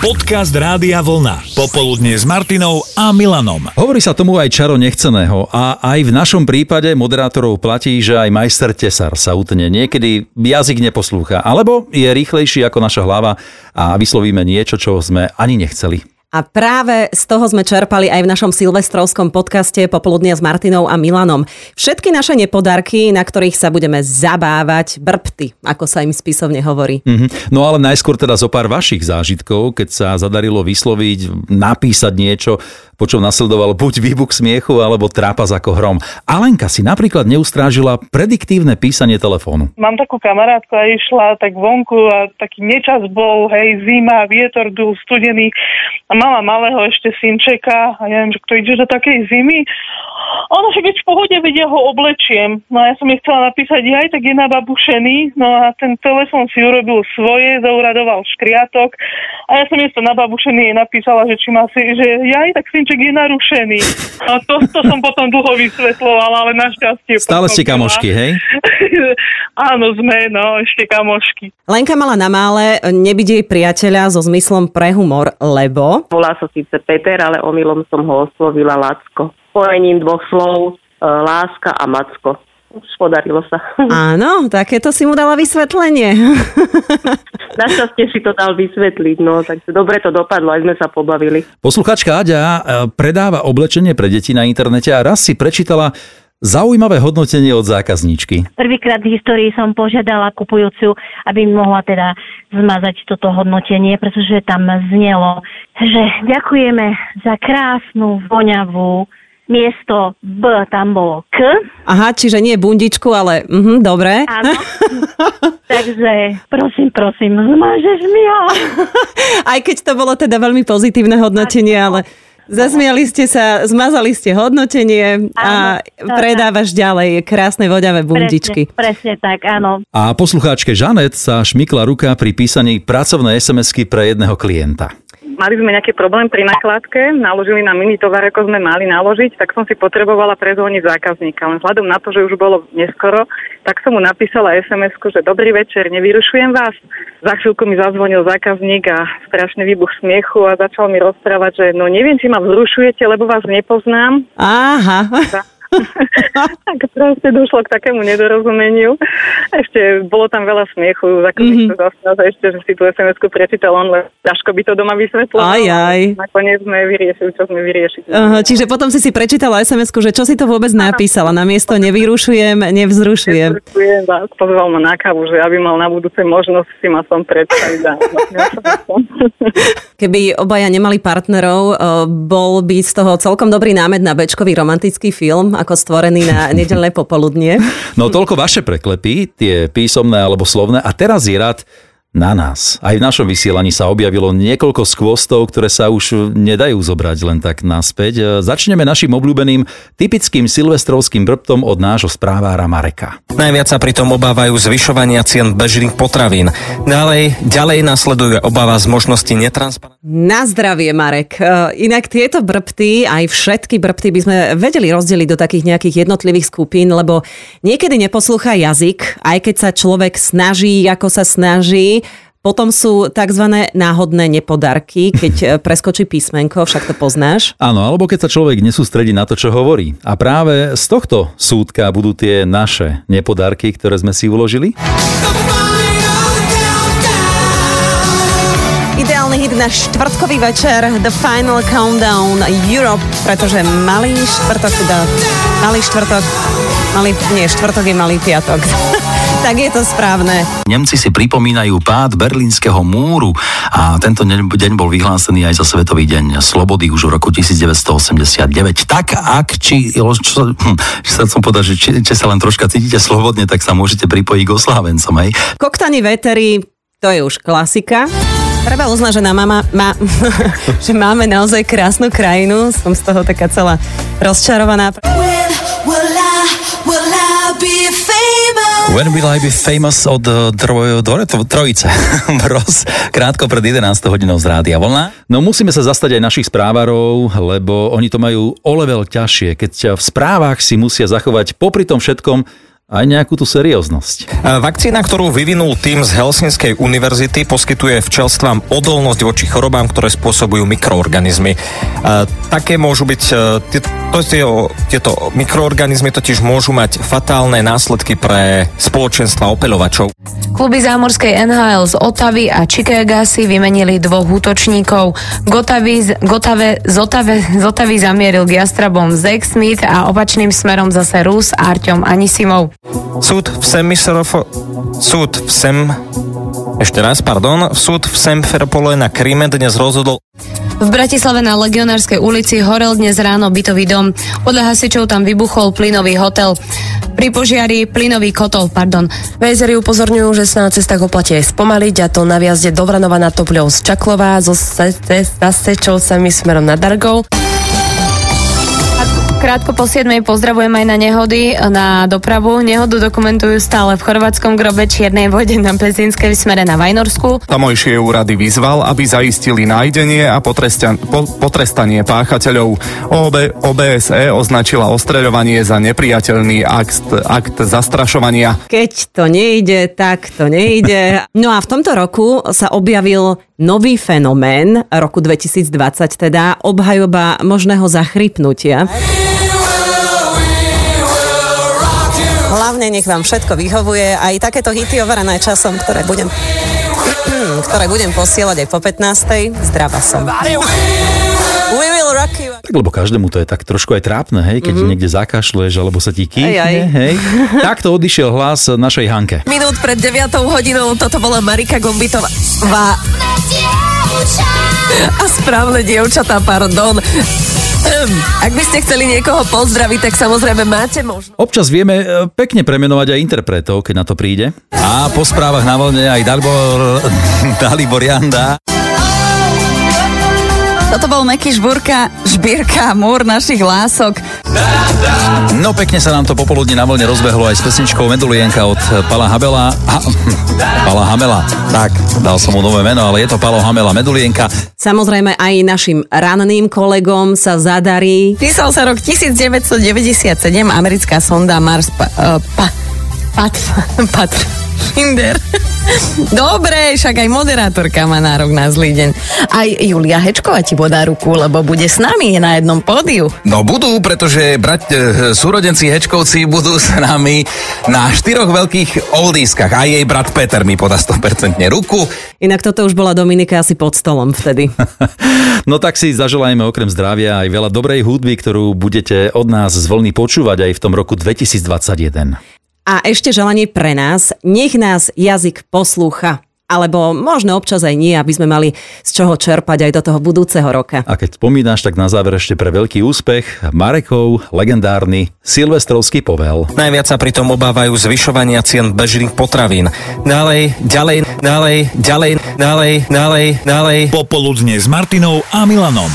Podcast Rádia Vlna. Popoludne s Martinou a Milanom. Hovorí sa tomu aj čaro nechceného a aj v našom prípade moderátorov platí, že aj majster tesar sa utne. Niekedy jazyk neposlúcha, alebo je rýchlejší ako naša hlava a vyslovíme niečo, čo sme ani nechceli. A práve z toho sme čerpali aj v našom silvestrovskom podcaste Popoludnia s Martinou a Milanom. Všetky naše nepodarky, na ktorých sa budeme zabávať, brpty, ako sa im spisovne hovorí. Mm-hmm. No ale najskôr teda zo pár vašich zážitkov, keď sa zadarilo vysloviť, napísať niečo, po čom nasledoval buď výbuch smiechu, alebo trápas ako hrom. Alenka si napríklad neustrážila prediktívne písanie telefónu. Mám takú kamarátku a išla tak vonku a taký nečas bol, hej, zima, vietor dul, studený a mala malého ešte synčeka a neviem, že kto ide do takej zimy. Ono, že keď v pohode vidia ho oblečiem. No a ja som jej chcela napísať, aj tak je nababušený. No a ten telefon si urobil svoje, zauradoval škriatok. A ja som jej to nababušený jej napísala, že či má si, že aj tak synček je narušený. A to, to som potom dlho vysvetlovala, ale našťastie. Stále ste kamošky, hej? Áno, sme, no, ešte kamošky. Lenka mala na mále nebyť jej priateľa so zmyslom pre humor, lebo... Volá sa síce Peter, ale omylom som ho oslovila Lacko. Spojením dvoch slov e, láska a macko. Už podarilo sa. Áno, takéto si mu dala vysvetlenie. Našťastie si to dal vysvetliť, no, takže dobre to dopadlo, aj sme sa pobavili. Posluchačka Aďa e, predáva oblečenie pre deti na internete a raz si prečítala Zaujímavé hodnotenie od zákazníčky. Prvýkrát v histórii som požiadala kupujúcu, aby mi mohla teda zmazať toto hodnotenie, pretože tam znelo, že ďakujeme za krásnu, voňavú, miesto B tam bolo K. Aha, čiže nie bundičku, ale mhm, dobre. Áno. Takže prosím, prosím, zmažeš mi ho. Aj keď to bolo teda veľmi pozitívne hodnotenie, ale Zasmiali ste sa, zmazali ste hodnotenie a Áno, predávaš ďalej krásne voďavé bundičky. Presne, presne tak, áno. A poslucháčke Žanet sa šmykla ruka pri písaní pracovnej SMS-ky pre jedného klienta. Mali sme nejaký problém pri nakladke, naložili nám mini tovar, ako sme mali naložiť, tak som si potrebovala prezvoniť zákazníka. Len vzhľadom na to, že už bolo neskoro, tak som mu napísala sms že dobrý večer, nevyrušujem vás. Za chvíľku mi zazvonil zákazník a strašný výbuch smiechu a začal mi rozprávať, že no neviem, či ma vzrušujete, lebo vás nepoznám. Aha. Tak proste došlo k takému nedorozumeniu. Ešte bolo tam veľa smiechu, za mm-hmm. sa ešte, že si tú SMS-ku prečítal on, ale ťažko by to doma vysvetloval. Aj, aj. Nakoniec sme vyriešili, čo sme vyriešili. Aha, čiže potom si si prečítala sms že čo si to vôbec napísala? Na miesto nevyrušujem, nevzrušujem. Nevzrušujem, pozval ma na kávu, že aby mal na budúce možnosť si ma som predstaviť. Keby obaja nemali partnerov, bol by z toho celkom dobrý námed na bečkový romantický film, ako stvorený na nedelné popoludnie. No toľko vaše preklepy, tie písomné alebo slovné. A teraz je rád na nás. Aj v našom vysielaní sa objavilo niekoľko skvostov, ktoré sa už nedajú zobrať len tak naspäť. Začneme našim obľúbeným typickým silvestrovským brbtom od nášho správára Mareka. Najviac sa pritom obávajú zvyšovania cien bežných potravín. Ďalej, ďalej nasleduje obava z možnosti netransparentnosti. Na zdravie, Marek. E, Inak tieto brbty, aj všetky brbty by sme vedeli rozdeliť do takých nejakých jednotlivých skupín, lebo niekedy neposlúcha jazyk, aj keď sa človek snaží, ako sa snaží, potom sú tzv. náhodné nepodarky, keď e, preskočí písmenko, však to poznáš. Áno, alebo keď sa človek nesústredí na to, čo hovorí. A práve z tohto súdka budú tie naše nepodarky, ktoré sme si uložili. Hit na štvrtkový večer The Final Countdown Europe, pretože malý štvrtok, teda malý štvrtok, malý, nie, štvrtok je malý piatok. tak je to správne. Nemci si pripomínajú pád berlínskeho múru a tento deň bol vyhlásený aj za Svetový deň slobody už v roku 1989. Tak ak, či, čo, hm, chcel som povedať, že či, či sa len troška cítite slobodne, tak sa môžete pripojiť k oslávencom, hej? Koktani vetery, to je už klasika. Treba uznať, že, na mama, ma, že máme naozaj krásnu krajinu. Som z toho taká celá rozčarovaná. When will I be famous od eh, troj, dvore, trojice. Bros, krátko pred 11 hodinou z Rádia Vlna. No musíme sa zastať aj našich správarov, lebo oni to majú o level ťažšie, keď v správach si musia zachovať popri tom všetkom aj nejakú tú serióznosť. E, Vakcína, ktorú vyvinul tým z Helsinskej univerzity, poskytuje včelstvám odolnosť voči chorobám, ktoré spôsobujú mikroorganizmy. E, Také môžu byť, e, tie- to- tie- tieto mikroorganizmy totiž môžu mať fatálne následky pre spoločenstva opeľovačov. Kluby zámorskej NHL z Otavy a Chicaga si vymenili dvoch útočníkov. Gotavy, z- Gotave, z, Otave, z Otavy zamieril k Jastrabom Zach Smith a opačným smerom zase Rus Arťom Anisimov. Súd v Semisrofo... Súd v Sem... Ešte raz, pardon. Súd v Semferopole na Kríme dnes rozhodol V Bratislave na Legionárskej ulici horel dnes ráno bytový dom. Podľa hasičov tam vybuchol plynový hotel. Pri požiari plynový kotol, pardon. Vejzery upozorňujú, že sa na cestách oplatí aj spomaliť a to na viazde do Vranova nad Topľou z Čaklová so Sasečovcami smerom na Dargov. Krátko po 7. pozdravujem aj na nehody, na dopravu. Nehodu dokumentujú stále v chorvátskom grobe Čiernej vode na Pezínskej v smere na Vajnorsku. Tamojšie úrady vyzval, aby zaistili nájdenie a potrestan- po- potrestanie páchateľov. OB, OBSE označila ostreľovanie za nepriateľný akt, akt zastrašovania. Keď to nejde, tak to nejde. No a v tomto roku sa objavil nový fenomén roku 2020, teda obhajoba možného zachrypnutia. Hlavne nech vám všetko vyhovuje, aj takéto hity overené časom, ktoré budem, ktoré budem posielať aj po 15. Zdrava som. We will rock you. Tak lebo každému to je tak trošku aj trápne, hej, keď mm-hmm. niekde zakašleš alebo sa ti kýchne, Aj, aj. hej. Takto odišiel hlas našej Hanke. Minút pred 9 hodinou toto bola Marika Gombitová. A správne dievčatá, pardon. Ehm, Ak by ste chceli niekoho pozdraviť, tak samozrejme máte možnosť. Občas vieme e, pekne premenovať aj interpretov, keď na to príde. A po správach na vlne aj Dalibor, Dalibor Janda. Toto bol Meky Žburka, Žbírka, múr našich lások. No pekne sa nám to popoludne na vlne rozbehlo aj s pesničkou Medulienka od Pala Habela. A, Pala Hamela. Tak, dal som mu nové meno, ale je to Palo Hamela Medulienka. Samozrejme aj našim ranným kolegom sa zadarí. Písal sa rok 1997, americká sonda Mars pa, uh, pa, Pat, Pat, Finder. Dobre, však aj moderátorka má nárok na zlý deň. Aj Julia Hečková ti podá ruku, lebo bude s nami na jednom pódiu. No budú, pretože brať, e, súrodenci Hečkovci budú s nami na štyroch veľkých oldiskách. A jej brat Peter mi podá 100% ruku. Inak toto už bola Dominika asi pod stolom vtedy. No tak si zaželajme okrem zdravia aj veľa dobrej hudby, ktorú budete od nás z vlny počúvať aj v tom roku 2021. A ešte želanie pre nás, nech nás jazyk poslúcha. Alebo možno občas aj nie, aby sme mali z čoho čerpať aj do toho budúceho roka. A keď spomínaš, tak na záver ešte pre veľký úspech Marekov legendárny Silvestrovský povel. Najviac sa pritom obávajú zvyšovania cien bežných potravín. Ďalej, ďalej, ďalej, ďalej, ďalej, ďalej, ďalej. Popoludne s Martinou a Milanom.